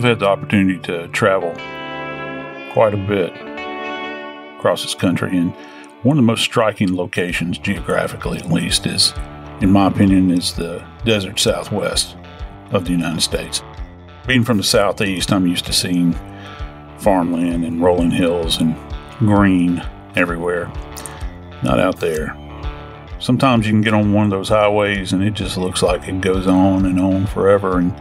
I've had the opportunity to travel quite a bit across this country, and one of the most striking locations, geographically at least, is, in my opinion, is the desert southwest of the United States. Being from the southeast, I'm used to seeing farmland and rolling hills and green everywhere. Not out there. Sometimes you can get on one of those highways and it just looks like it goes on and on forever, and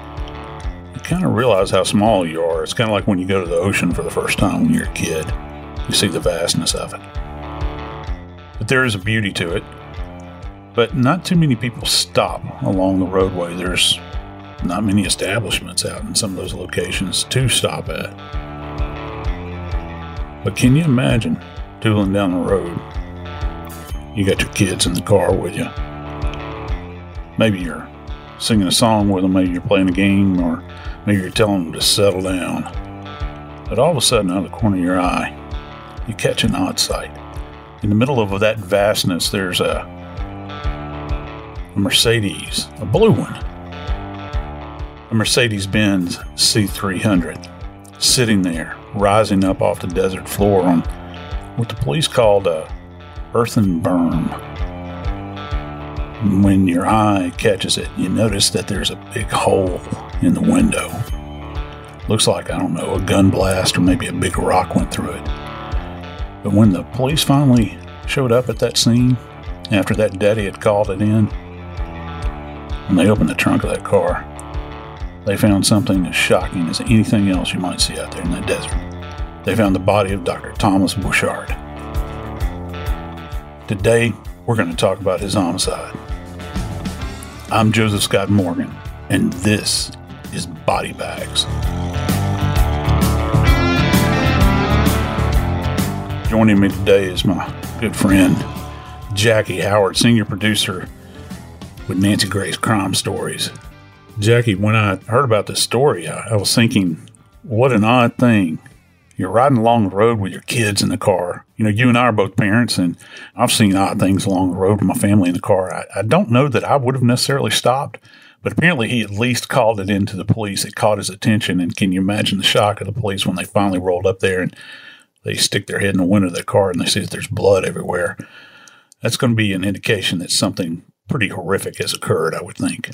you kind of realize how small you are. It's kind of like when you go to the ocean for the first time when you're a kid. You see the vastness of it. But there is a beauty to it. But not too many people stop along the roadway. There's not many establishments out in some of those locations to stop at. But can you imagine tooling down the road? You got your kids in the car with you. Maybe you're singing a song with them, maybe you're playing a game, or maybe you're telling them to settle down. But all of a sudden, out of the corner of your eye, you catch an odd sight. In the middle of that vastness, there's a, a Mercedes, a blue one, a Mercedes Benz C300, sitting there, rising up off the desert floor on what the police called a earthen berm. When your eye catches it, you notice that there's a big hole in the window. Looks like, I don't know, a gun blast or maybe a big rock went through it. But when the police finally showed up at that scene, after that daddy had called it in, when they opened the trunk of that car, they found something as shocking as anything else you might see out there in the desert. They found the body of Dr. Thomas Burchard. Today, we're going to talk about his homicide. I'm Joseph Scott Morgan, and this is Body Bags. Joining me today is my good friend, Jackie Howard, senior producer with Nancy Grace Crime Stories. Jackie, when I heard about this story, I, I was thinking, what an odd thing. You're riding along the road with your kids in the car. You know, you and I are both parents, and I've seen odd things along the road with my family in the car. I, I don't know that I would have necessarily stopped, but apparently he at least called it into the police. It caught his attention. And can you imagine the shock of the police when they finally rolled up there and they stick their head in the window of their car and they see that there's blood everywhere? That's going to be an indication that something pretty horrific has occurred, I would think.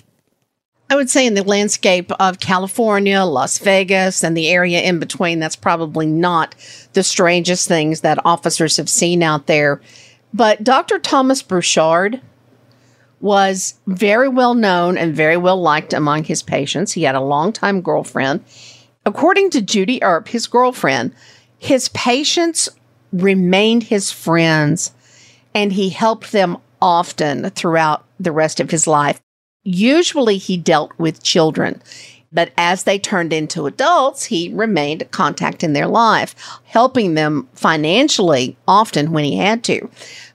I would say in the landscape of California, Las Vegas, and the area in between, that's probably not the strangest things that officers have seen out there. But Dr. Thomas Burchard was very well known and very well liked among his patients. He had a longtime girlfriend. According to Judy Earp, his girlfriend, his patients remained his friends and he helped them often throughout the rest of his life. Usually he dealt with children, but as they turned into adults, he remained a contact in their life, helping them financially often when he had to.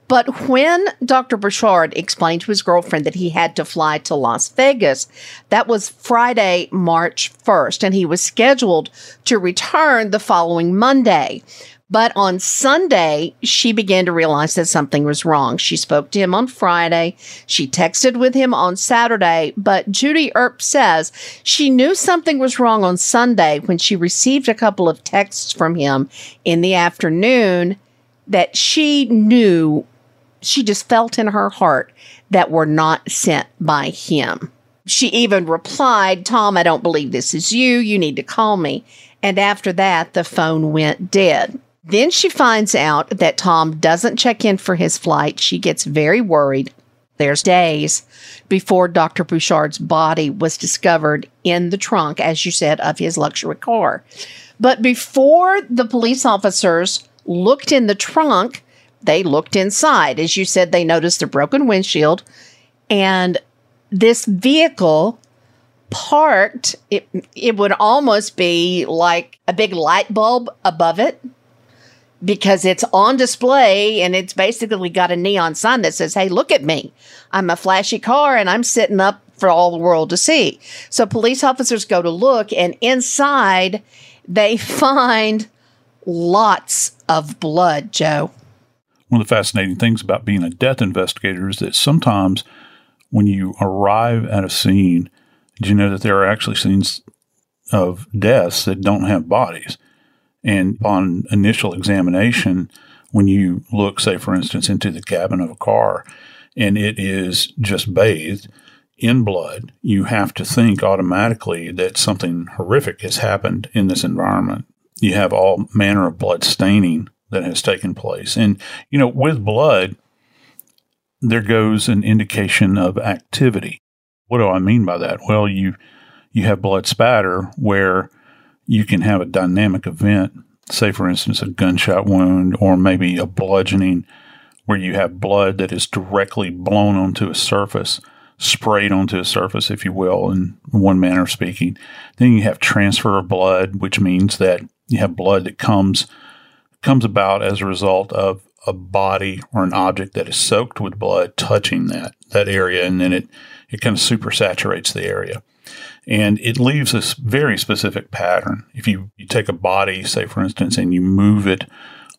But when Dr. Burchard explained to his girlfriend that he had to fly to Las Vegas, that was Friday, March 1st, and he was scheduled to return the following Monday. But on Sunday, she began to realize that something was wrong. She spoke to him on Friday. She texted with him on Saturday. But Judy Earp says she knew something was wrong on Sunday when she received a couple of texts from him in the afternoon that she knew, she just felt in her heart that were not sent by him. She even replied, Tom, I don't believe this is you. You need to call me. And after that, the phone went dead. Then she finds out that Tom doesn't check in for his flight. She gets very worried. There's days before Dr. Burchard's body was discovered in the trunk, as you said, of his luxury car. But before the police officers looked in the trunk, they looked inside. As you said, they noticed the broken windshield and this vehicle parked. It, it would almost be like a big light bulb above it because it's on display and it's basically got a neon sign that says, Hey, look at me. I'm a flashy car and I'm sitting up for all the world to see. So police officers go to look and inside they find lots of blood, Joe. One of the fascinating things about being a death investigator is that sometimes when you arrive at a scene, do you know that there are actually scenes of deaths that don't have bodies? And on initial examination, when you look, say, for instance, into the cabin of a car and it is just bathed in blood, you have to think automatically that something horrific has happened in this environment. You have all manner of blood staining that has taken place. And, you know, with blood, there goes an indication of activity. What do I mean by that? Well, you you have blood spatter where you can have a dynamic event, say, for instance, a gunshot wound or maybe a bludgeoning, where you have blood that is directly blown onto a surface, sprayed onto a surface, if you will, in one manner of speaking. Then you have transfer of blood, which means that you have blood that comes comes about as a result of a body or an object that is soaked with blood touching that that area, and then it it kind of supersaturates the area and it leaves a very specific pattern. If you, you take a body, say for instance, and you move it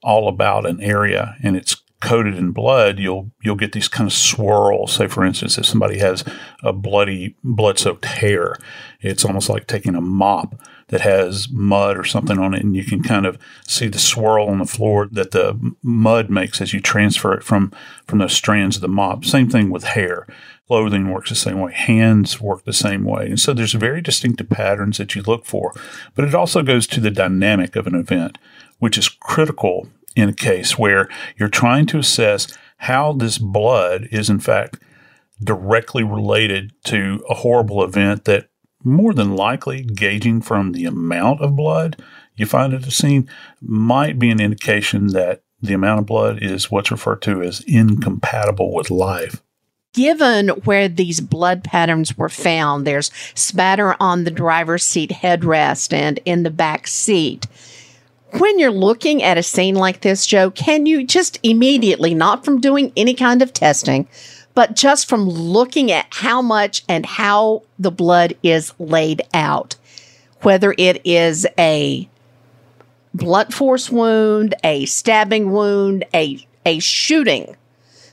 all about an area and it's coated in blood, you'll you'll get these kind of swirls. Say for instance, if somebody has a bloody blood soaked hair, it's almost like taking a mop that has mud or something on it, and you can kind of see the swirl on the floor that the mud makes as you transfer it from from those strands of the mop. Same thing with hair. Clothing works the same way. Hands work the same way. And so there's very distinctive patterns that you look for. But it also goes to the dynamic of an event, which is critical in a case where you're trying to assess how this blood is, in fact, directly related to a horrible event that more than likely, gauging from the amount of blood you find at the scene, might be an indication that the amount of blood is what's referred to as incompatible with life given where these blood patterns were found, there's spatter on the driver's seat headrest and in the back seat. When you're looking at a scene like this, Joe, can you just immediately, not from doing any kind of testing, but just from looking at how much and how the blood is laid out, whether it is a blunt force wound, a stabbing wound, a, a shooting,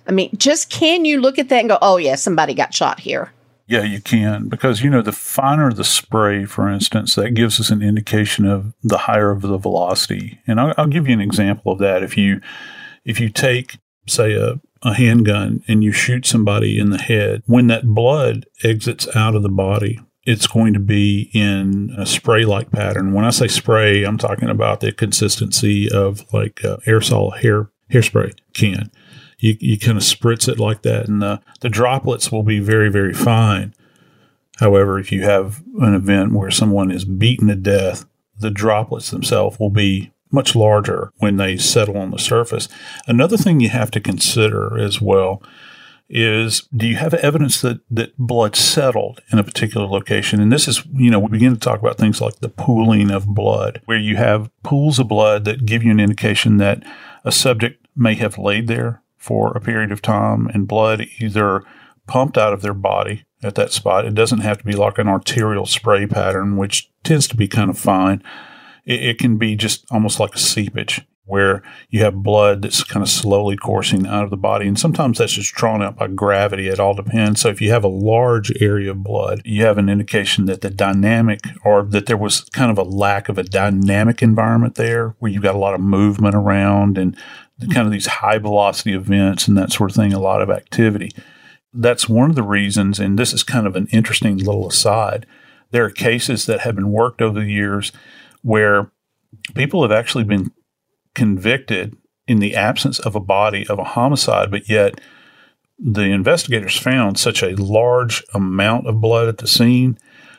I mean, just can you look at that and go, oh, yeah, somebody got shot here? Yeah, you can because you know the finer the spray, for instance, that gives us an indication of the higher of the velocity. And I'll, I'll give you an example of that. If you if you take say a a handgun and you shoot somebody in the head, when that blood exits out of the body, it's going to be in a spray like pattern. When I say spray, I'm talking about the consistency of like aerosol hair hairspray can. You, you kind of spritz it like that, and the, the droplets will be very, very fine. However, if you have an event where someone is beaten to death, the droplets themselves will be much larger when they settle on the surface. Another thing you have to consider as well is do you have evidence that, that blood settled in a particular location? And this is, you know, we begin to talk about things like the pooling of blood, where you have pools of blood that give you an indication that a subject may have laid there for a period of time and blood either pumped out of their body at that spot. It doesn't have to be like an arterial spray pattern, which tends to be kind of fine. It, it can be just almost like a seepage where you have blood that's kind of slowly coursing out of the body. And sometimes that's just drawn out by gravity. It all depends. So if you have a large area of blood, you have an indication that the dynamic or that there was kind of a lack of a dynamic environment there where you've got a lot of movement around and kind of these high velocity events and that sort of thing, a lot of activity. That's one of the reasons, and this is kind of an interesting little aside. There are cases that have been worked over the years where people have actually been convicted in the absence of a body of a homicide, but yet the investigators found such a large amount of blood at the scene.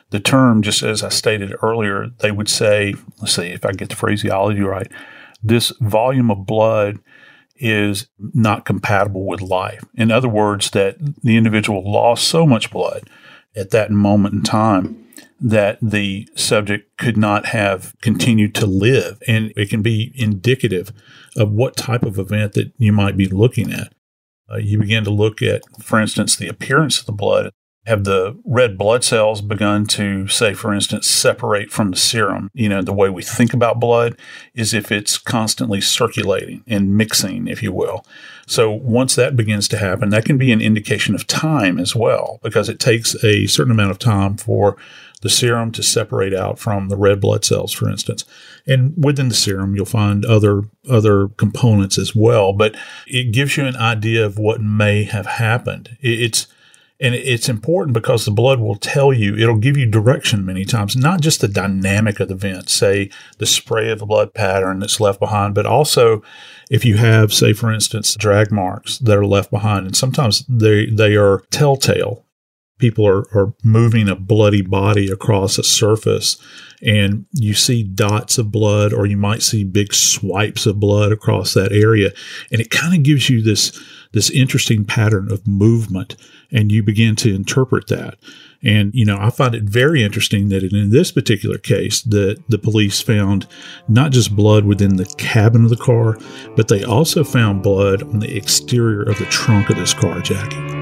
The term, just as I stated earlier, they would say, let's see if I get the phraseology right, this volume of blood is not compatible with life. In other words, that the individual lost so much blood at that moment in time that the subject could not have continued to live. And it can be indicative of what type of event that you might be looking at. Uh, you begin to look at, for instance, the appearance of the blood have the red blood cells begun to say for instance separate from the serum. You know the way we think about blood is if it's constantly circulating and mixing if you will. So once that begins to happen that can be an indication of time as well because it takes a certain amount of time for the serum to separate out from the red blood cells for instance. And within the serum you'll find other other components as well. But it gives you an idea of what may have happened. It's and it's important because the blood will tell you, it'll give you direction many times, not just the dynamic of the event, say the spray of the blood pattern that's left behind, but also if you have, say, for instance, drag marks that are left behind. And sometimes they, they are telltale. People are, are moving a bloody body across a surface and you see dots of blood, or you might see big swipes of blood across that area. And it kind of gives you this, this interesting pattern of movement and you begin to interpret that. And, you know, I find it very interesting that in this particular case, that the police found not just blood within the cabin of the car, but they also found blood on the exterior of the trunk of this car, Jackie.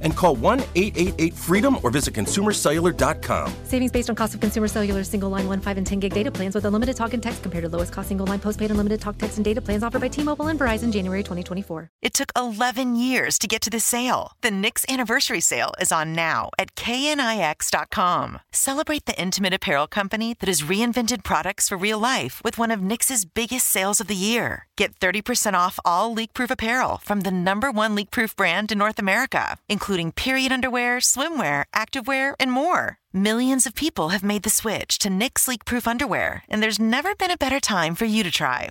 And call 1 888 freedom or visit consumercellular.com. Savings based on cost of consumer cellular single line 1, 5, and 10 gig data plans with unlimited talk and text compared to lowest cost single line postpaid unlimited talk, text, and data plans offered by T Mobile and Verizon January 2024. It took 11 years to get to this sale. The Knix anniversary sale is on now at knix.com. Celebrate the intimate apparel company that has reinvented products for real life with one of Knix's biggest sales of the year. Get 30% off all leak-proof apparel from the number one leak-proof brand in North America, including period underwear, swimwear, activewear, and more. Millions of people have made the switch to Knix leak-proof underwear, and there's never been a better time for you to try.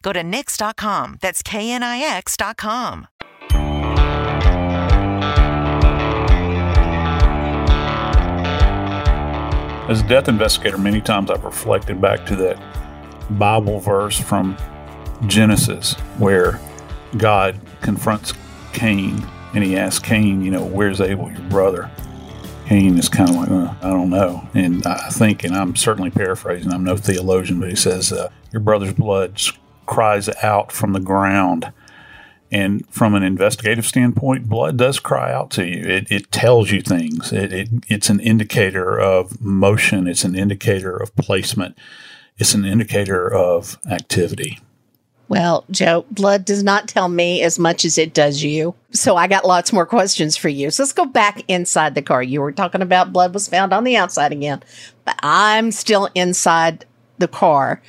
Go to Knix.com. That's KNIX.com. As a death investigator, many times I've reflected back to that Bible verse from Genesis where God confronts Cain and he asks Cain, you know, where's Abel, your brother? Cain is kind of like, uh, I don't know. And I think, and I'm certainly paraphrasing, I'm no theologian, but he says, uh, Your brother's blood cries out from the ground. And from an investigative standpoint, blood does cry out to you. It, it tells you things. It, it, it's an indicator of motion. It's an indicator of placement. It's an indicator of activity. Well, Joe, blood does not tell me as much as it does you. So I got lots more questions for you. So let's go back inside the car. You were talking about blood was found on the outside again, but I'm still inside the car.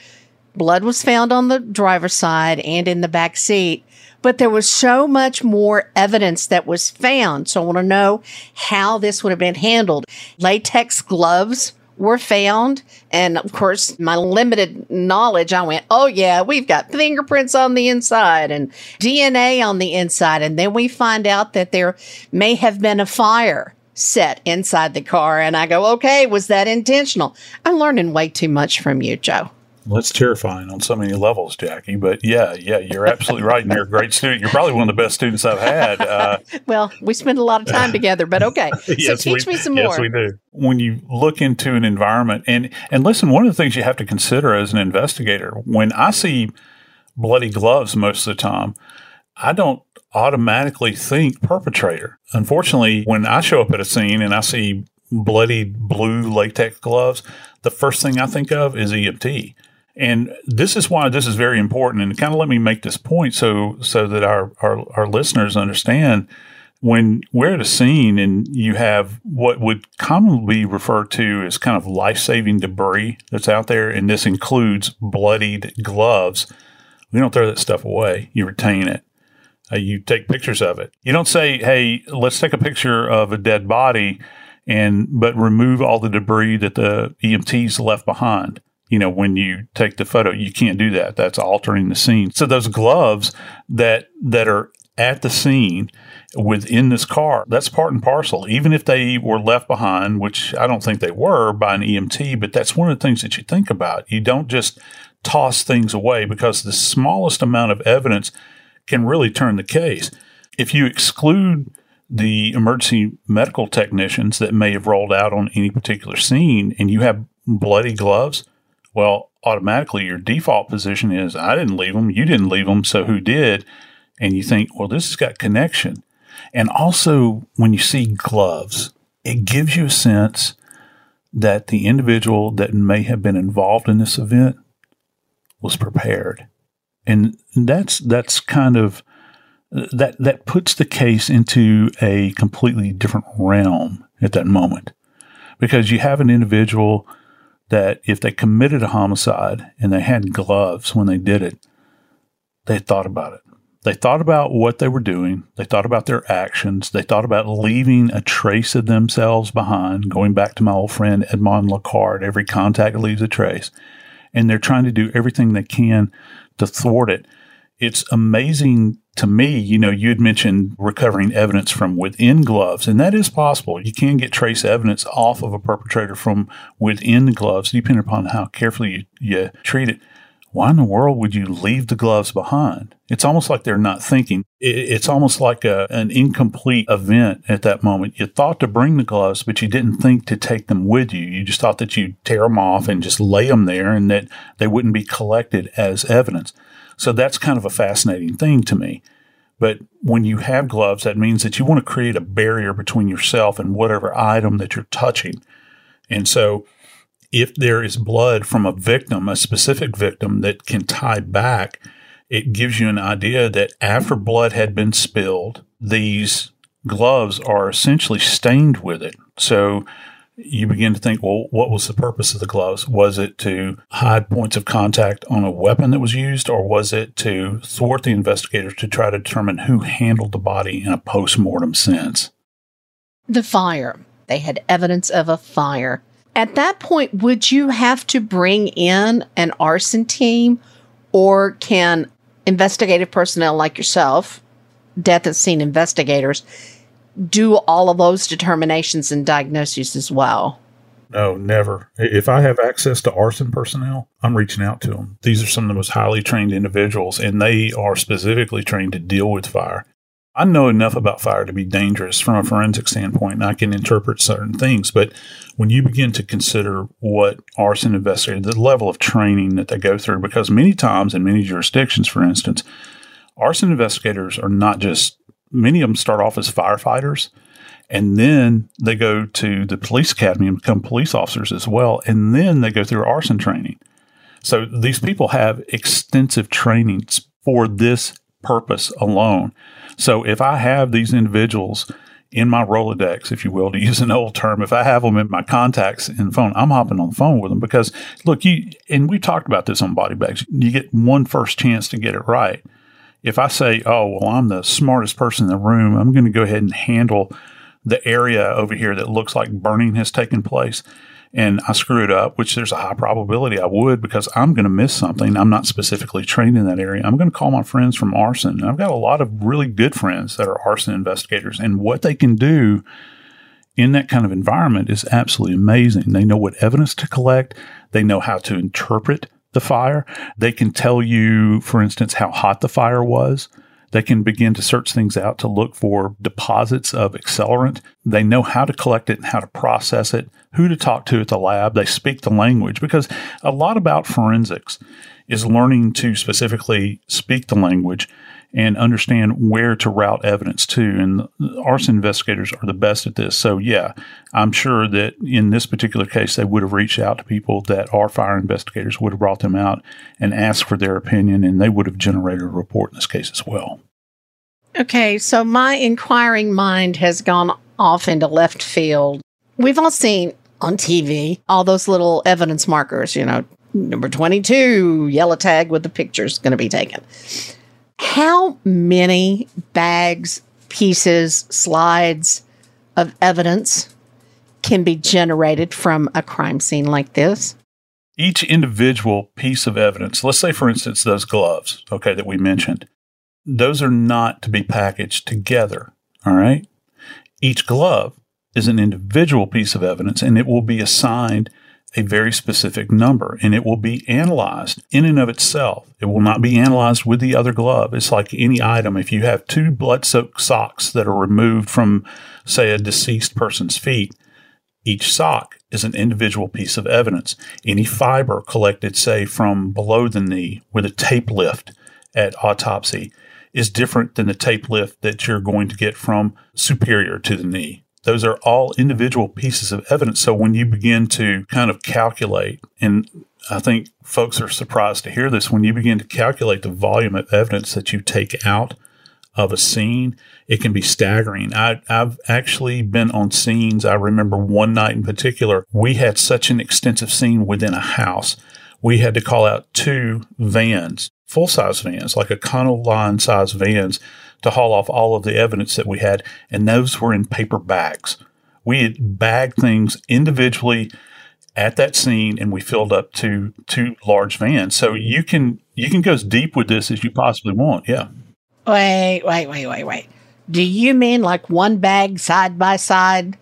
Blood was found on the driver's side and in the back seat but there was so much more evidence that was found. So I want to know how this would have been handled. Latex gloves were found. And of course, my limited knowledge, I went, oh, yeah, we've got fingerprints on the inside and DNA on the inside. And then we find out that there may have been a fire set inside the car. And I go, okay, was that intentional? I'm learning way too much from you, Joe. Well, it's terrifying on so many levels, Jackie. But yeah, yeah, you're absolutely right. And you're a great student. You're probably one of the best students I've had. Uh, well, we spend a lot of time together, but okay. yes, so teach we, me some more. Yes, we do. When you look into an environment, and and listen, one of the things you have to consider as an investigator, when I see bloody gloves most of the time, I don't automatically think perpetrator. Unfortunately, when I show up at a scene and I see bloody blue latex gloves, the first thing I think of is EMT and this is why this is very important. And kind of let me make this point so so that our, our, our listeners understand when we're at a scene and you have what would commonly be referred to as kind of life saving debris that's out there, and this includes bloodied gloves, we don't throw that stuff away. You retain it. Uh, you take pictures of it. You don't say, "Hey, let's take a picture of a dead body," and but remove all the debris that the EMTs left behind you know, when you take the photo, you can't do that. That's altering the scene. So those gloves that that are at the scene within this car, that's part and parcel. Even if they were left behind, which I don't think they were by an EMT, but that's one of the things that you think about. You don't just toss things away because the smallest amount of evidence can really turn the case. If you exclude the emergency medical technicians that may have rolled out on any particular scene and you have bloody gloves, well, automatically your default position is I didn't leave them, you didn't leave them, so who did? And you think, well, this has got connection. And also, when you see gloves, it gives you a sense that the individual that may have been involved in this event was prepared. And that's that's kind of that that puts the case into a completely different realm at that moment. Because you have an individual that if they committed a homicide and they had gloves when they did it, they thought about it. They thought about what they were doing. They thought about their actions. They thought about leaving a trace of themselves behind, going back to my old friend Edmond Locard, every contact leaves a trace. And they're trying to do everything they can to thwart it. It's amazing to me, you know, you had mentioned recovering evidence from within gloves, and that is possible. You can get trace evidence off of a perpetrator from within gloves, depending upon how carefully you, you treat it. Why in the world would you leave the gloves behind? It's almost like they're not thinking. It's almost like a, an incomplete event at that moment. You thought to bring the gloves, but you didn't think to take them with you. You just thought that you'd tear them off and just lay them there and that they wouldn't be collected as evidence. So that's kind of a fascinating thing to me. But when you have gloves, that means that you want to create a barrier between yourself and whatever item that you're touching. And so if there is blood from a victim, a specific victim that can tie back, it gives you an idea that after blood had been spilled, these gloves are essentially stained with it. So you begin to think, well, what was the purpose of the gloves? Was it to hide points of contact on a weapon that was used, or was it to thwart the investigators to try to determine who handled the body in a post mortem sense? The fire. They had evidence of a fire. At that point, would you have to bring in an arson team, or can investigative personnel like yourself, death at scene investigators, do all of those determinations and diagnoses as well? No, never. If I have access to arson personnel, I'm reaching out to them. These are some of the most highly trained individuals, and they are specifically trained to deal with fire. I know enough about fire to be dangerous from a forensic standpoint, and I can interpret certain things. But when you begin to consider what arson investigators, the level of training that they go through, because many times in many jurisdictions, for instance, arson investigators are not just many of them start off as firefighters and then they go to the police academy and become police officers as well. And then they go through arson training. So these people have extensive trainings for this purpose alone. So if I have these individuals in my Rolodex, if you will, to use an old term, if I have them in my contacts in the phone, I'm hopping on the phone with them because look, you, and we talked about this on body bags, you get one first chance to get it right. If I say, oh, well, I'm the smartest person in the room, I'm going to go ahead and handle the area over here that looks like burning has taken place, and I screw it up, which there's a high probability I would because I'm going to miss something. I'm not specifically trained in that area. I'm going to call my friends from arson. And I've got a lot of really good friends that are arson investigators, and what they can do in that kind of environment is absolutely amazing. They know what evidence to collect, they know how to interpret the fire. They can tell you, for instance, how hot the fire was. They can begin to search things out to look for deposits of accelerant. They know how to collect it and how to process it, who to talk to at the lab. They speak the language because a lot about forensics is learning to specifically speak the language and understand where to route evidence to. And arson investigators are the best at this. So, yeah, I'm sure that in this particular case, they would have reached out to people that are fire investigators, would have brought them out and asked for their opinion, and they would have generated a report in this case as well. Okay, so my inquiring mind has gone off into left field. We've all seen on TV all those little evidence markers, you know, number 22, yellow tag with the pictures going to be taken. How many bags, pieces, slides of evidence can be generated from a crime scene like this? Each individual piece of evidence, let's say, for instance, those gloves, okay, that we mentioned, those are not to be packaged together, all right? Each glove is an individual piece of evidence and it will be assigned a very specific number and it will be analyzed in and of itself. It will not be analyzed with the other glove. It's like any item. If you have two blood soaked socks that are removed from, say, a deceased person's feet, each sock is an individual piece of evidence. Any fiber collected, say, from below the knee with a tape lift at autopsy is different than the tape lift that you're going to get from superior to the knee. Those are all individual pieces of evidence. So when you begin to kind of calculate, and I think folks are surprised to hear this, when you begin to calculate the volume of evidence that you take out of a scene, it can be staggering. I, have actually been on scenes. I remember one night in particular, we had such an extensive scene within a house. We had to call out two vans, full size vans, like a Econoline size vans to haul off all of the evidence that we had, and those were in paper bags. We had bagged things individually at that scene, and we filled up two two large vans. So you can you can go as deep with this as you possibly want. Yeah. Wait, wait, wait, wait, wait. Do you mean like one bag side by side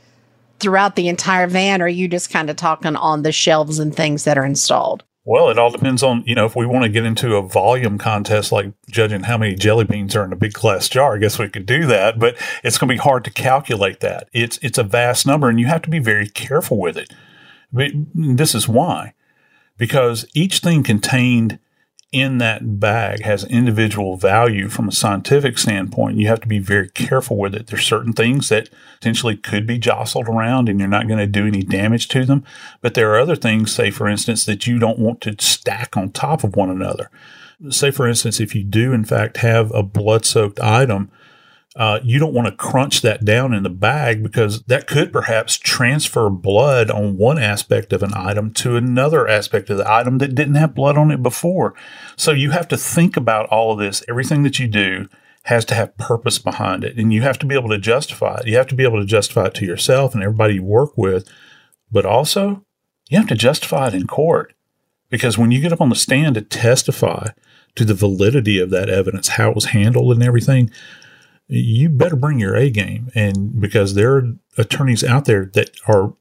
throughout the entire van, or are you just kind of talking on the shelves and things that are installed? Well, it all depends on, you know, if we want to get into a volume contest like judging how many jelly beans are in a big glass jar, I guess we could do that, but it's going to be hard to calculate that. It's it's a vast number and you have to be very careful with it. But this is why. Because each thing contained in that bag has individual value from a scientific standpoint. You have to be very careful with it. There's certain things that potentially could be jostled around and you're not going to do any damage to them. But there are other things, say, for instance, that you don't want to stack on top of one another. Say, for instance, if you do in fact have a blood soaked item, uh, you don't want to crunch that down in the bag because that could perhaps transfer blood on one aspect of an item to another aspect of the item that didn't have blood on it before. So you have to think about all of this. Everything that you do has to have purpose behind it, and you have to be able to justify it. You have to be able to justify it to yourself and everybody you work with, but also you have to justify it in court because when you get up on the stand to testify to the validity of that evidence, how it was handled, and everything you better bring your A game. And because there are attorneys out there that are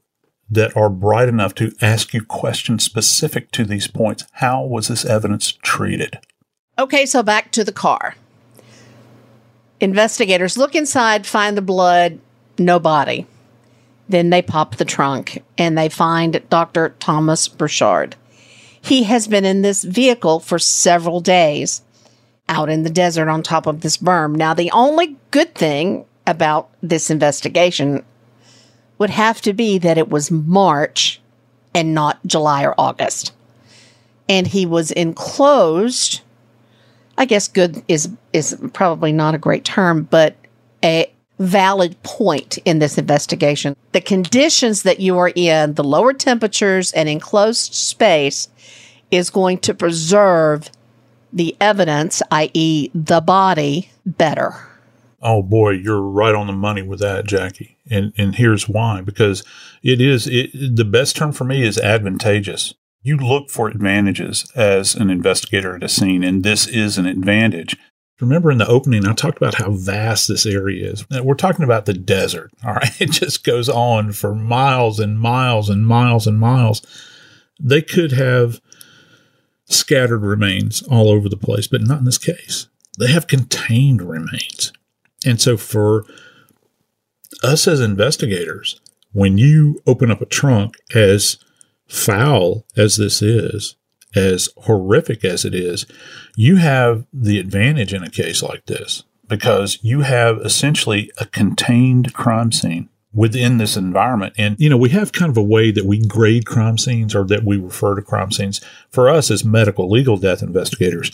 that are bright enough to ask you questions specific to these points. How was this evidence treated? Okay, so back to the car. Investigators look inside, find the blood, no body. Then they pop the trunk and they find Dr. Thomas Burchard. He has been in this vehicle for several days out in the desert on top of this berm. Now, the only good thing about this investigation would have to be that it was March and not July or August. And he was enclosed. I guess good is is probably not a great term, but a valid point in this investigation. The conditions that you are in, the lower temperatures and enclosed space is going to preserve the evidence, i.e., the body, better. Oh boy, you're right on the money with that, Jackie. And and here's why: because it is it, the best term for me is advantageous. You look for advantages as an investigator at a scene, and this is an advantage. Remember in the opening, I talked about how vast this area is. We're talking about the desert. All right. It just goes on for miles and miles and miles and miles. They could have scattered remains all over the place, but not in this case. They have contained remains. And so for us as investigators, when you open up a trunk as foul as this is, as horrific as it is, you have the advantage in a case like this because you have essentially a contained crime scene within this environment. And, you know, we have kind of a way that we grade crime scenes or that we refer to crime scenes. For us as medical legal death investigators,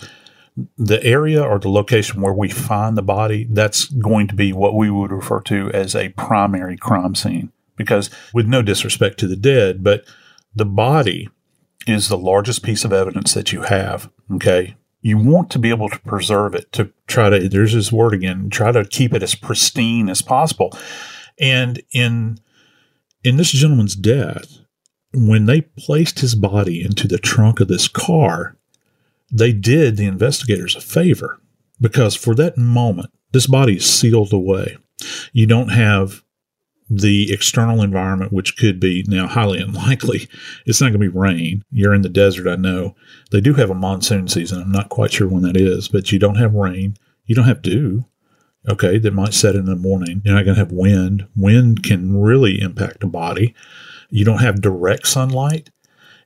the area or the location where we find the body, that's going to be what we would refer to as a primary crime scene. Because, with no disrespect to the dead, but the body is the largest piece of evidence that you have. Okay. You want to be able to preserve it, to try to, there's this word again, try to keep it as pristine as possible. And in in this gentleman's death, when they placed his body into the trunk of this car, they did the investigators a favor because for that moment, this body is sealed away. You don't have the external environment, which could be now highly unlikely. It's not going to be rain. You're in the desert, I know. They do have a monsoon season. I'm not quite sure when that is, but you don't have rain. You don't have dew okay, that might set in the morning. You're not going to have wind. Wind can really impact a body. You don't have direct sunlight.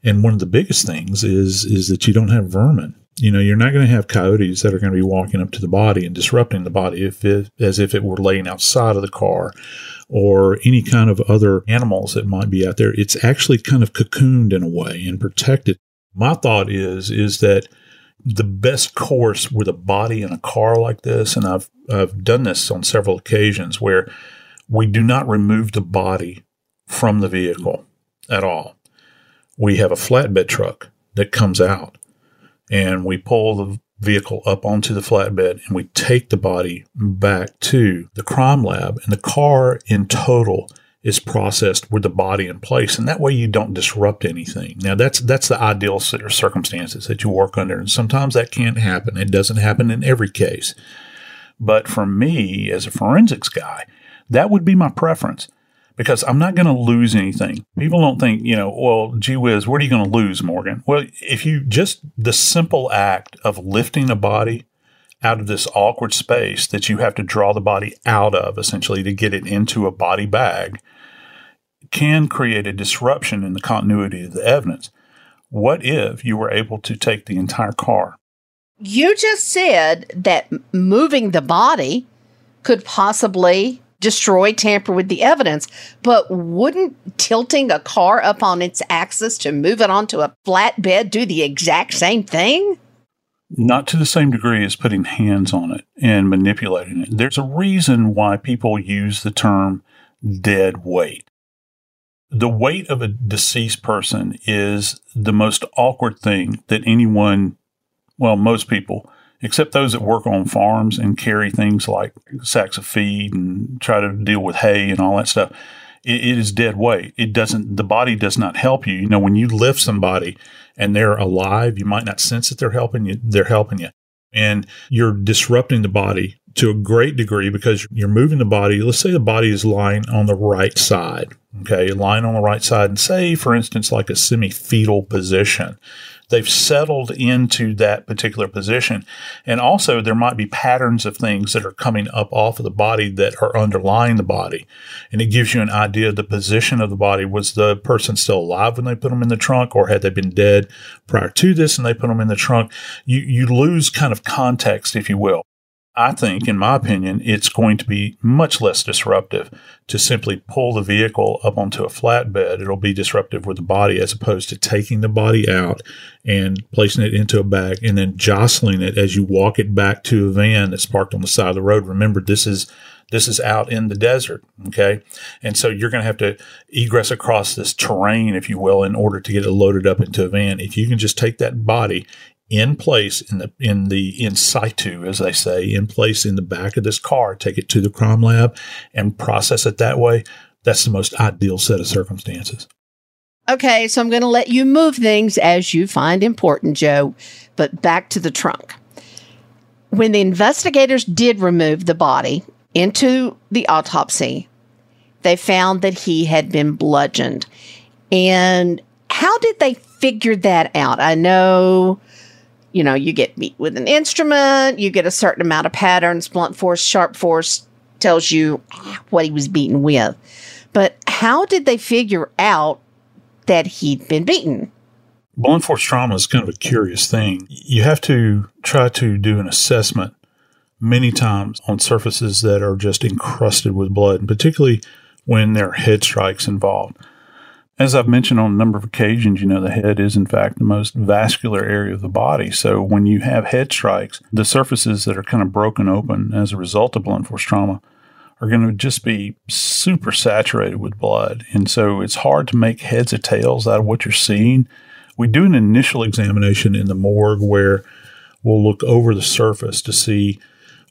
And one of the biggest things is is that you don't have vermin. You know, you're not going to have coyotes that are going to be walking up to the body and disrupting the body if it, as if it were laying outside of the car or any kind of other animals that might be out there. It's actually kind of cocooned in a way and protected. My thought is is that the best course with a body in a car like this, and I've I've done this on several occasions where we do not remove the body from the vehicle at all. We have a flatbed truck that comes out and we pull the vehicle up onto the flatbed and we take the body back to the crime lab and the car in total is processed with the body in place, and that way you don't disrupt anything. Now that's that's the ideal circumstances that you work under, and sometimes that can't happen. It doesn't happen in every case, but for me as a forensics guy, that would be my preference because I'm not going to lose anything. People don't think, you know, well, gee whiz, what are you going to lose, Morgan? Well, if you just the simple act of lifting a body out of this awkward space that you have to draw the body out of essentially to get it into a body bag can create a disruption in the continuity of the evidence. What if you were able to take the entire car You just said that moving the body could possibly destroy, tamper with the evidence, but wouldn't tilting a car up on its axis to move it onto a flatbed do the exact same thing? Not to the same degree as putting hands on it and manipulating it. There's a reason why people use the term dead weight. The weight of a deceased person is the most awkward thing that anyone, well, most people, except those that work on farms and carry things like sacks of feed and try to deal with hay and all that stuff. It, is dead weight. It doesn't, the body does not help you. You know, when you lift somebody and they're alive, you might not sense that they're helping you. They're helping you. And you're disrupting the body to a great degree because you're moving the body. Let's say the body is lying on the right side. Okay. Lying on the right side and say, for instance, like a semi fetal position they've settled into that particular position. And also, there might be patterns of things that are coming up off of the body that are underlying the body. And it gives you an idea of the position of the body. Was the person still alive when they put them in the trunk, or had they been dead prior to this and they put them in the trunk? You, you lose kind of context, if you will. I think, in my opinion, it's going to be much less disruptive to simply pull the vehicle up onto a flatbed. It'll be disruptive with the body as opposed to taking the body out and placing it into a bag and then jostling it as you walk it back to a van that's parked on the side of the road. Remember, this is this is out in the desert. Okay. And so you're going to have to egress across this terrain, if you will, in order to get it loaded up into a van. If you can just take that body in place in the in the in situ, as they say, in place in the back of this car, take it to the crime lab and process it that way. That's the most ideal set of circumstances. Okay, so I'm going to let you move things as you find important, Joe. But back to the trunk. When the investigators did remove the body into the autopsy, they found that he had been bludgeoned. And how did they figure that out? I know you know, you get beat with an instrument, you get a certain amount of patterns, blunt force, sharp force tells you what he was beaten with. But how did they figure out that he'd been beaten? Blunt force trauma is kind of a curious thing. You have to try to do an assessment many times on surfaces that are just encrusted with blood, and particularly when there are head strikes involved. As I've mentioned on a number of occasions, you know, the head is in fact the most vascular area of the body. So when you have head strikes, the surfaces that are kind of broken open as a result of blunt force trauma are going to just be super saturated with blood. And so it's hard to make heads or tails out of what you're seeing. We do an initial examination in the morgue where we'll look over the surface to see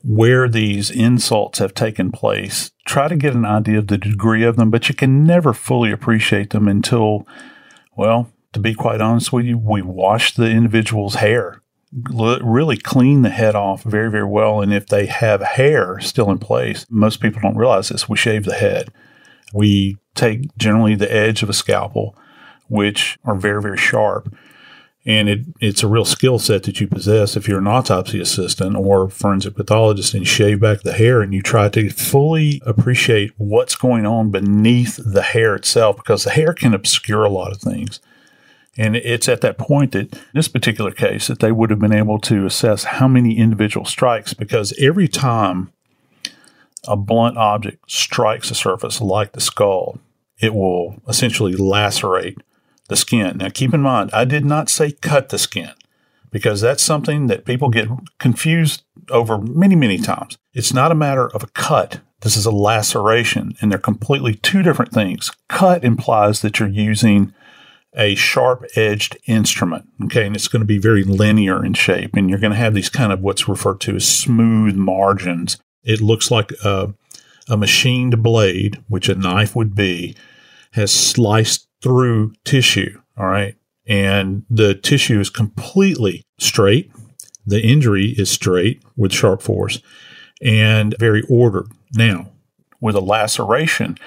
where these insults have taken place. Try to get an idea of the degree of them, but you can never fully appreciate them until, well, to be quite honest with you, we wash the individual's hair, really clean the head off very, very well. And if they have hair still in place, most people don't realize this, we shave the head. We take generally the edge of a scalpel, which are very, very sharp and it, it's a real skill set that you possess if you're an autopsy assistant or forensic pathologist and shave back the hair and you try to fully appreciate what's going on beneath the hair itself because the hair can obscure a lot of things. And it's at that point that in this particular case that they would have been able to assess how many individual strikes because every time a blunt object strikes a surface like the skull, it will essentially lacerate the skin. Now, keep in mind, I did not say cut the skin because that's something that people get confused over many, many times. It's not a matter of a cut. This is a laceration, and they're completely two different things. Cut implies that you're using a sharp edged instrument. Okay. And it's going to be very linear in shape, and you're going to have these kind of what's referred to as smooth margins. It looks like a, a machined blade, which a knife would be, has sliced through tissue. All right. And the tissue is completely straight. The injury is straight with sharp force and very ordered. Now, with a laceration,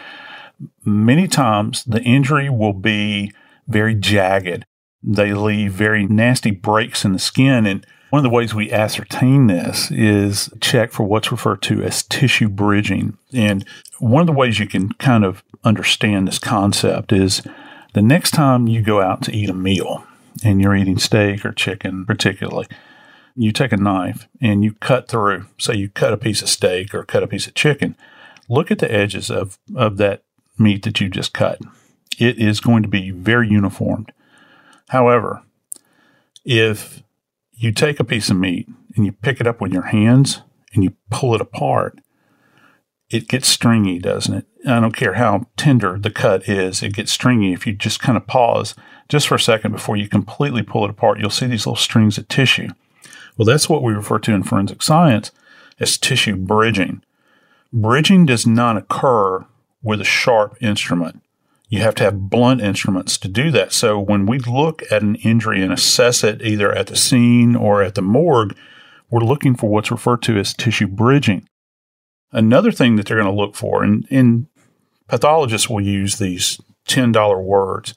many times the injury will be very jagged. They leave very nasty breaks in the skin. And one of the ways we ascertain this is check for what's referred to as tissue bridging. And one of the ways you can kind of understand this concept is the next time you go out to eat a meal and you're eating steak or chicken, particularly, you take a knife and you cut through, say you cut a piece of steak or cut a piece of chicken, look at the edges of, of that meat that you just cut. It is going to be very uniformed. However, if you take a piece of meat and you pick it up with your hands and you pull it apart, it gets stringy, doesn't it? I don't care how tender the cut is, it gets stringy. If you just kind of pause just for a second before you completely pull it apart, you'll see these little strings of tissue. Well, that's what we refer to in forensic science as tissue bridging. Bridging does not occur with a sharp instrument. You have to have blunt instruments to do that. So when we look at an injury and assess it either at the scene or at the morgue, we're looking for what's referred to as tissue bridging. Another thing that they're going to look for, and, and pathologists will use these $10 words,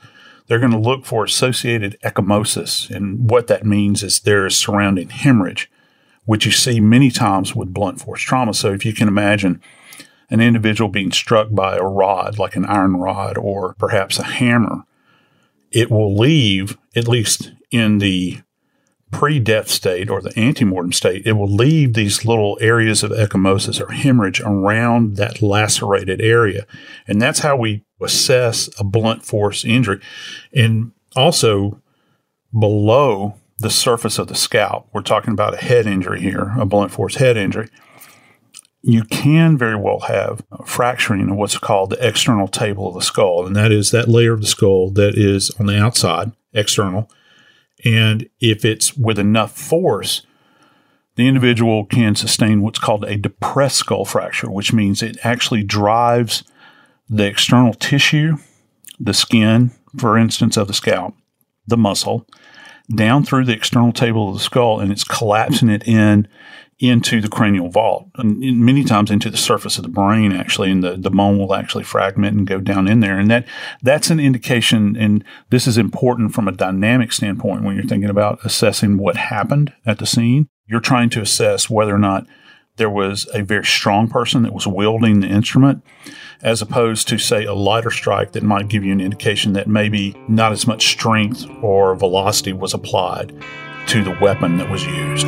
they're going to look for associated ecchymosis. And what that means is there is surrounding hemorrhage, which you see many times with blunt force trauma. So if you can imagine an individual being struck by a rod, like an iron rod or perhaps a hammer, it will leave, at least in the pre death state or the antemortem state, it will leave these little areas of ecchymosis or hemorrhage around that lacerated area. And that's how we assess a blunt force injury. And also below the surface of the scalp, we're talking about a head injury here, a blunt force head injury. You can very well have fracturing of what's called the external table of the skull, and that is that layer of the skull that is on the outside, external, and if it's with enough force, the individual can sustain what's called a depressed skull fracture, which means it actually drives the external tissue, the skin, for instance, of the scalp, the muscle, down through the external table of the skull, and it's collapsing it in into the cranial vault, and many times into the surface of the brain, actually, and the, the bone will actually fragment and go down in there. And that that's an indication, and this is important from a dynamic standpoint when you're thinking about assessing what happened at the scene. You're trying to assess whether or not there was a very strong person that was wielding the instrument, as opposed to, say, a lighter strike that might give you an indication that maybe not as much strength or velocity was applied to the weapon that was used.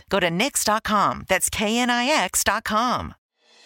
Go to Knix.com. That's KNIX.com.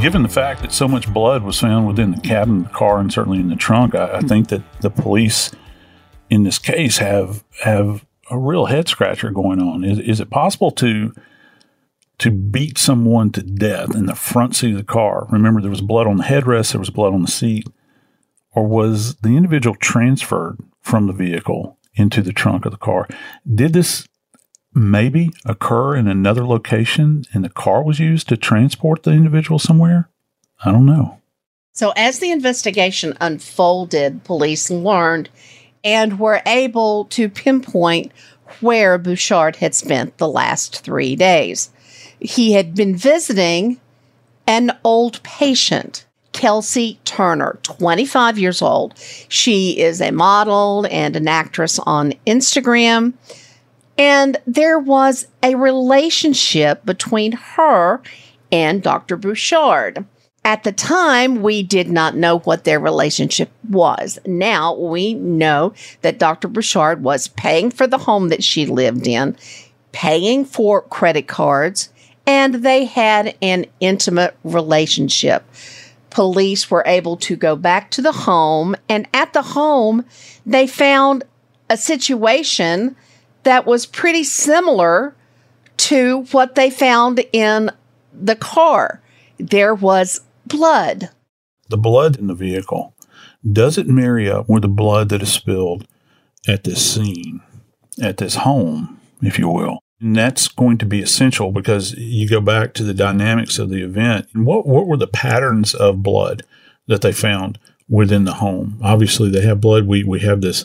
Given the fact that so much blood was found within the cabin of the car and certainly in the trunk, I, I think that the police in this case have have a real head scratcher going on. Is, is it possible to to beat someone to death in the front seat of the car? Remember, there was blood on the headrest, there was blood on the seat, or was the individual transferred from the vehicle into the trunk of the car? Did this maybe occur in another location and the car was used to transport the individual somewhere? I don't know. So, as the investigation unfolded, police learned and were able to pinpoint where Burchard had spent the last three days. He had been visiting an old patient, Kelsey Turner, 25 years old. She is a model and an actress on Instagram. And there was a relationship between her and Dr. Burchard. At the time, we did not know what their relationship was. Now we know that Dr. Burchard was paying for the home that she lived in, paying for credit cards, and they had an intimate relationship. Police were able to go back to the home, and at the home, they found a situation that was pretty similar to what they found in the car. There was blood. The blood in the vehicle, does it marry up with the blood that is spilled at this scene, at this home, if you will? And that's going to be essential because you go back to the dynamics of the event. What, what were the patterns of blood that they found within the home? Obviously, they have blood. We, we have this,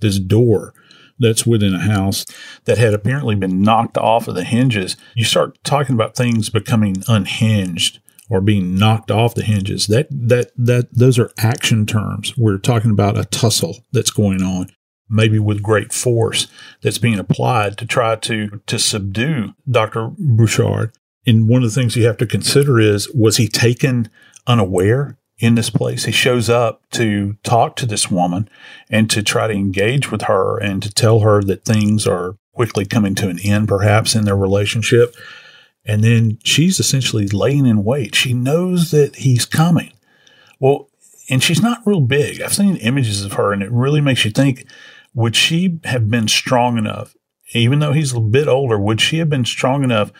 this door that's within a house that had apparently been knocked off of the hinges. You start talking about things becoming unhinged or being knocked off the hinges. That that that those are action terms. We're talking about a tussle that's going on, maybe with great force that's being applied to try to to subdue Dr. Burchard. And one of the things you have to consider is was he taken unaware in this place? He shows up to talk to this woman and to try to engage with her and to tell her that things are quickly coming to an end, perhaps in their relationship. And then she's essentially laying in wait. She knows that he's coming. Well, and she's not real big. I've seen images of her and it really makes you think would she have been strong enough, even though he's a bit older, would she have been strong enough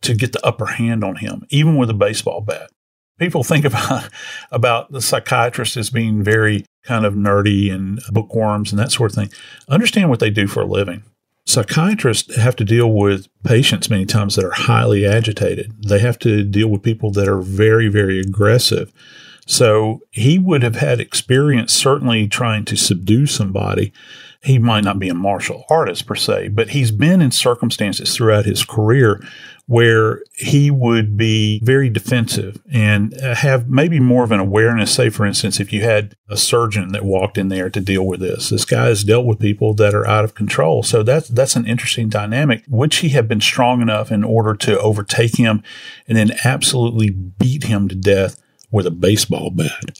to get the upper hand on him, even with a baseball bat? People think about about the psychiatrist as being very kind of nerdy and bookworms and that sort of thing. Understand what they do for a living psychiatrists have to deal with patients many times that are highly agitated. They have to deal with people that are very, very aggressive. So he would have had experience certainly trying to subdue somebody. He might not be a martial artist per se, but he's been in circumstances throughout his career where he would be very defensive and uh, have maybe more of an awareness. Say, for instance, if you had a surgeon that walked in there to deal with this, this guy has dealt with people that are out of control. So that's, that's an interesting dynamic. Would she have been strong enough in order to overtake him and then absolutely beat him to death with a baseball bat?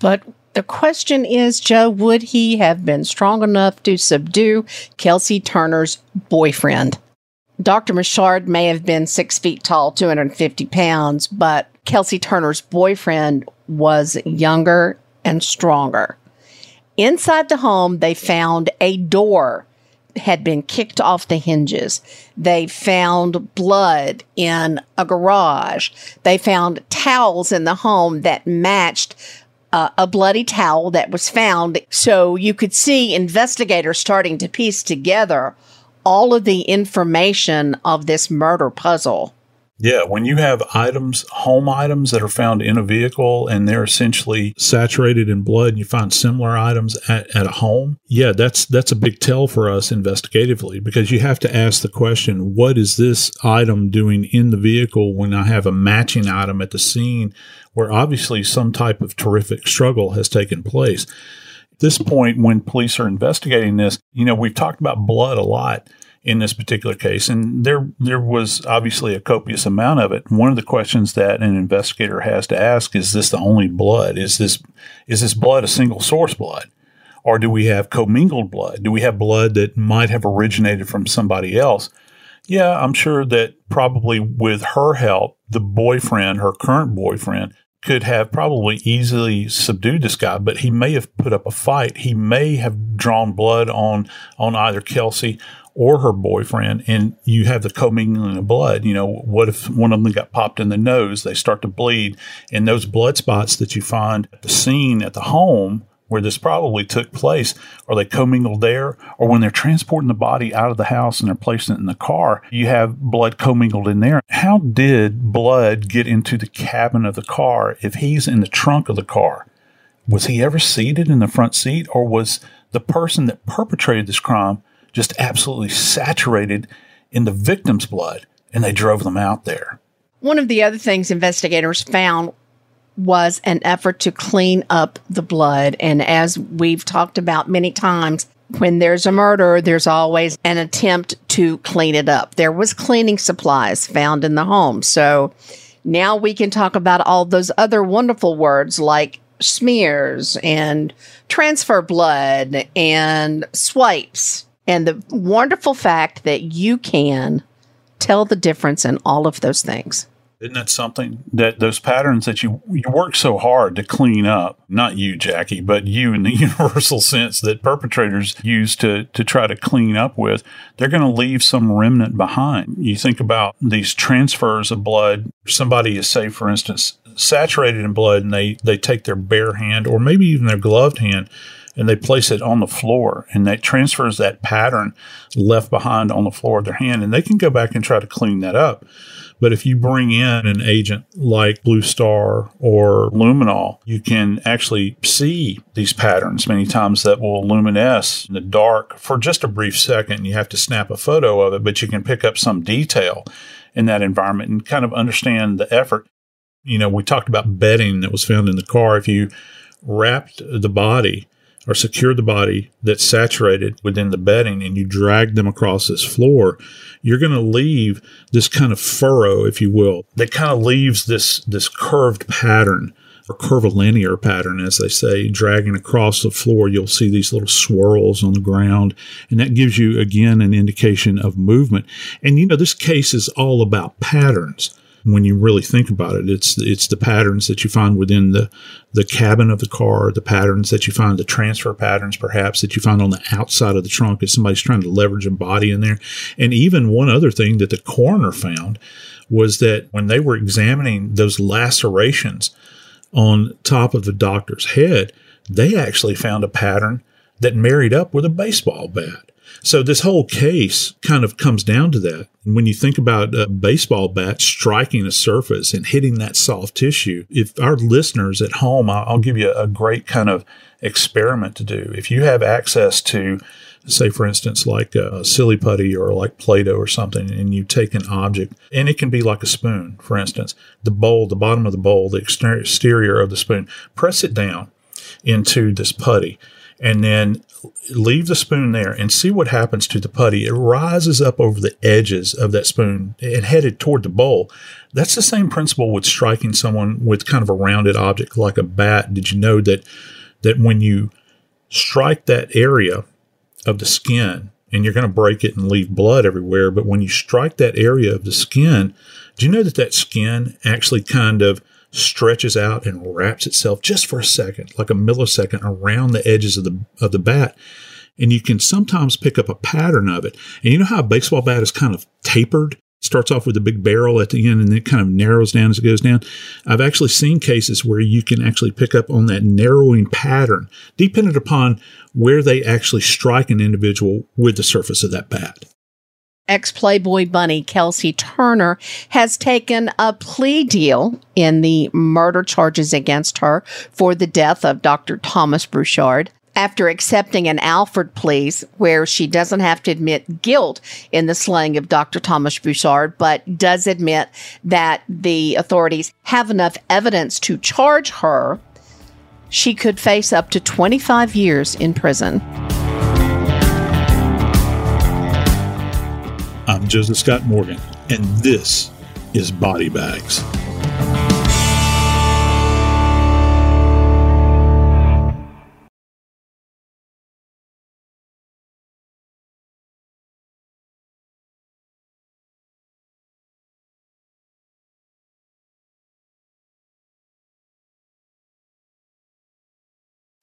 But the question is, Joe, would he have been strong enough to subdue Kelsey Turner's boyfriend? Dr. Burchard may have been six feet tall, 250 pounds, but Kelsey Turner's boyfriend was younger and stronger. Inside the home, they found a door had been kicked off the hinges. They found blood in a garage. They found towels in the home that matched uh, a bloody towel that was found. So you could see investigators starting to piece together all of the information of this murder puzzle. Yeah, when you have items, home items that are found in a vehicle and they're essentially saturated in blood and you find similar items at, at a home, yeah, that's that's a big tell for us investigatively because you have to ask the question, what is this item doing in the vehicle when I have a matching item at the scene where obviously some type of terrific struggle has taken place. At this point, when police are investigating this, you know, we've talked about blood a lot in this particular case, and there there was obviously a copious amount of it. One of the questions that an investigator has to ask is: This the only blood? Is this is this blood a single source blood, or do we have commingled blood? Do we have blood that might have originated from somebody else? Yeah, I'm sure that probably with her help, the boyfriend, her current boyfriend, could have probably easily subdued this guy, but he may have put up a fight. He may have drawn blood on on either Kelsey or her boyfriend, and you have the commingling of blood. You know, what if one of them got popped in the nose? They start to bleed, and those blood spots that you find at the scene at the home where this probably took place, or they commingled there? Or when they're transporting the body out of the house and they're placing it in the car, you have blood commingled in there. How did blood get into the cabin of the car if he's in the trunk of the car? Was he ever seated in the front seat, or was the person that perpetrated this crime just absolutely saturated in the victim's blood and they drove them out there. One of the other things investigators found was an effort to clean up the blood. And as we've talked about many times, when there's a murder, there's always an attempt to clean it up. There was cleaning supplies found in the home. So now we can talk about all those other wonderful words like smears and transfer blood and swipes and the wonderful fact that you can tell the difference in all of those things. Isn't that something that those patterns that you you work so hard to clean up? Not you, Jackie, but you in the universal sense that perpetrators use to to try to clean up with. They're going to leave some remnant behind. You think about these transfers of blood. Somebody is, say, for instance, saturated in blood, and they they take their bare hand or maybe even their gloved hand and they place it on the floor and that transfers that pattern left behind on the floor of their hand and they can go back and try to clean that up. But if you bring in an agent like Blue Star or Luminol, you can actually see these patterns many times that will luminesce in the dark for just a brief second. You have to snap a photo of it, but you can pick up some detail in that environment and kind of understand the effort. You know, we talked about bedding that was found in the car. If you wrapped the body or secured the body that's saturated within the bedding and you drag them across this floor, you're going to leave this kind of furrow, if you will, that kind of leaves this, this curved pattern or curvilinear pattern, as they say, dragging across the floor. You'll see these little swirls on the ground. And that gives you, again, an indication of movement. And, you know, this case is all about patterns when you really think about it. It's it's the patterns that you find within the the cabin of the car, the patterns that you find, the transfer patterns perhaps that you find on the outside of the trunk if somebody's trying to leverage a body in there. And even one other thing that the coroner found was that when they were examining those lacerations on top of the doctor's head, they actually found a pattern that married up with a baseball bat. So this whole case kind of comes down to that. When you think about a baseball bat striking a surface and hitting that soft tissue, if our listeners at home, I'll give you a great kind of experiment to do. If you have access to, say, for instance, like a silly putty or like Play Doh or something, and you take an object, and it can be like a spoon, for instance, the bowl, the bottom of the bowl, the exterior of the spoon, press it down into this putty and then leave the spoon there and see what happens to the putty. It rises up over the edges of that spoon and headed toward the bowl. That's the same principle with striking someone with kind of a rounded object like a bat. Did you know that that when you strike that area of the skin and you're going to break it and leave blood everywhere, but when you strike that area of the skin, do you know that that skin actually kind of stretches out and wraps itself just for a second, like a millisecond around the edges of the of the bat. And you can sometimes pick up a pattern of it. And you know how a baseball bat is kind of tapered? Starts off with a big barrel at the end and then it kind of narrows down as it goes down. I've actually seen cases where you can actually pick up on that narrowing pattern, dependent upon where they actually strike an individual with the surface of that bat. Ex Playboy bunny Kelsey Turner has taken a plea deal in the murder charges against her for the death of Dr. Thomas Burchard after accepting an Alford plea where she doesn't have to admit guilt in the slaying of Dr. Thomas Burchard, but does admit that the authorities have enough evidence to charge her, she could face up to 25 years in prison. I'm Joseph Scott Morgan, and this is Body Bags.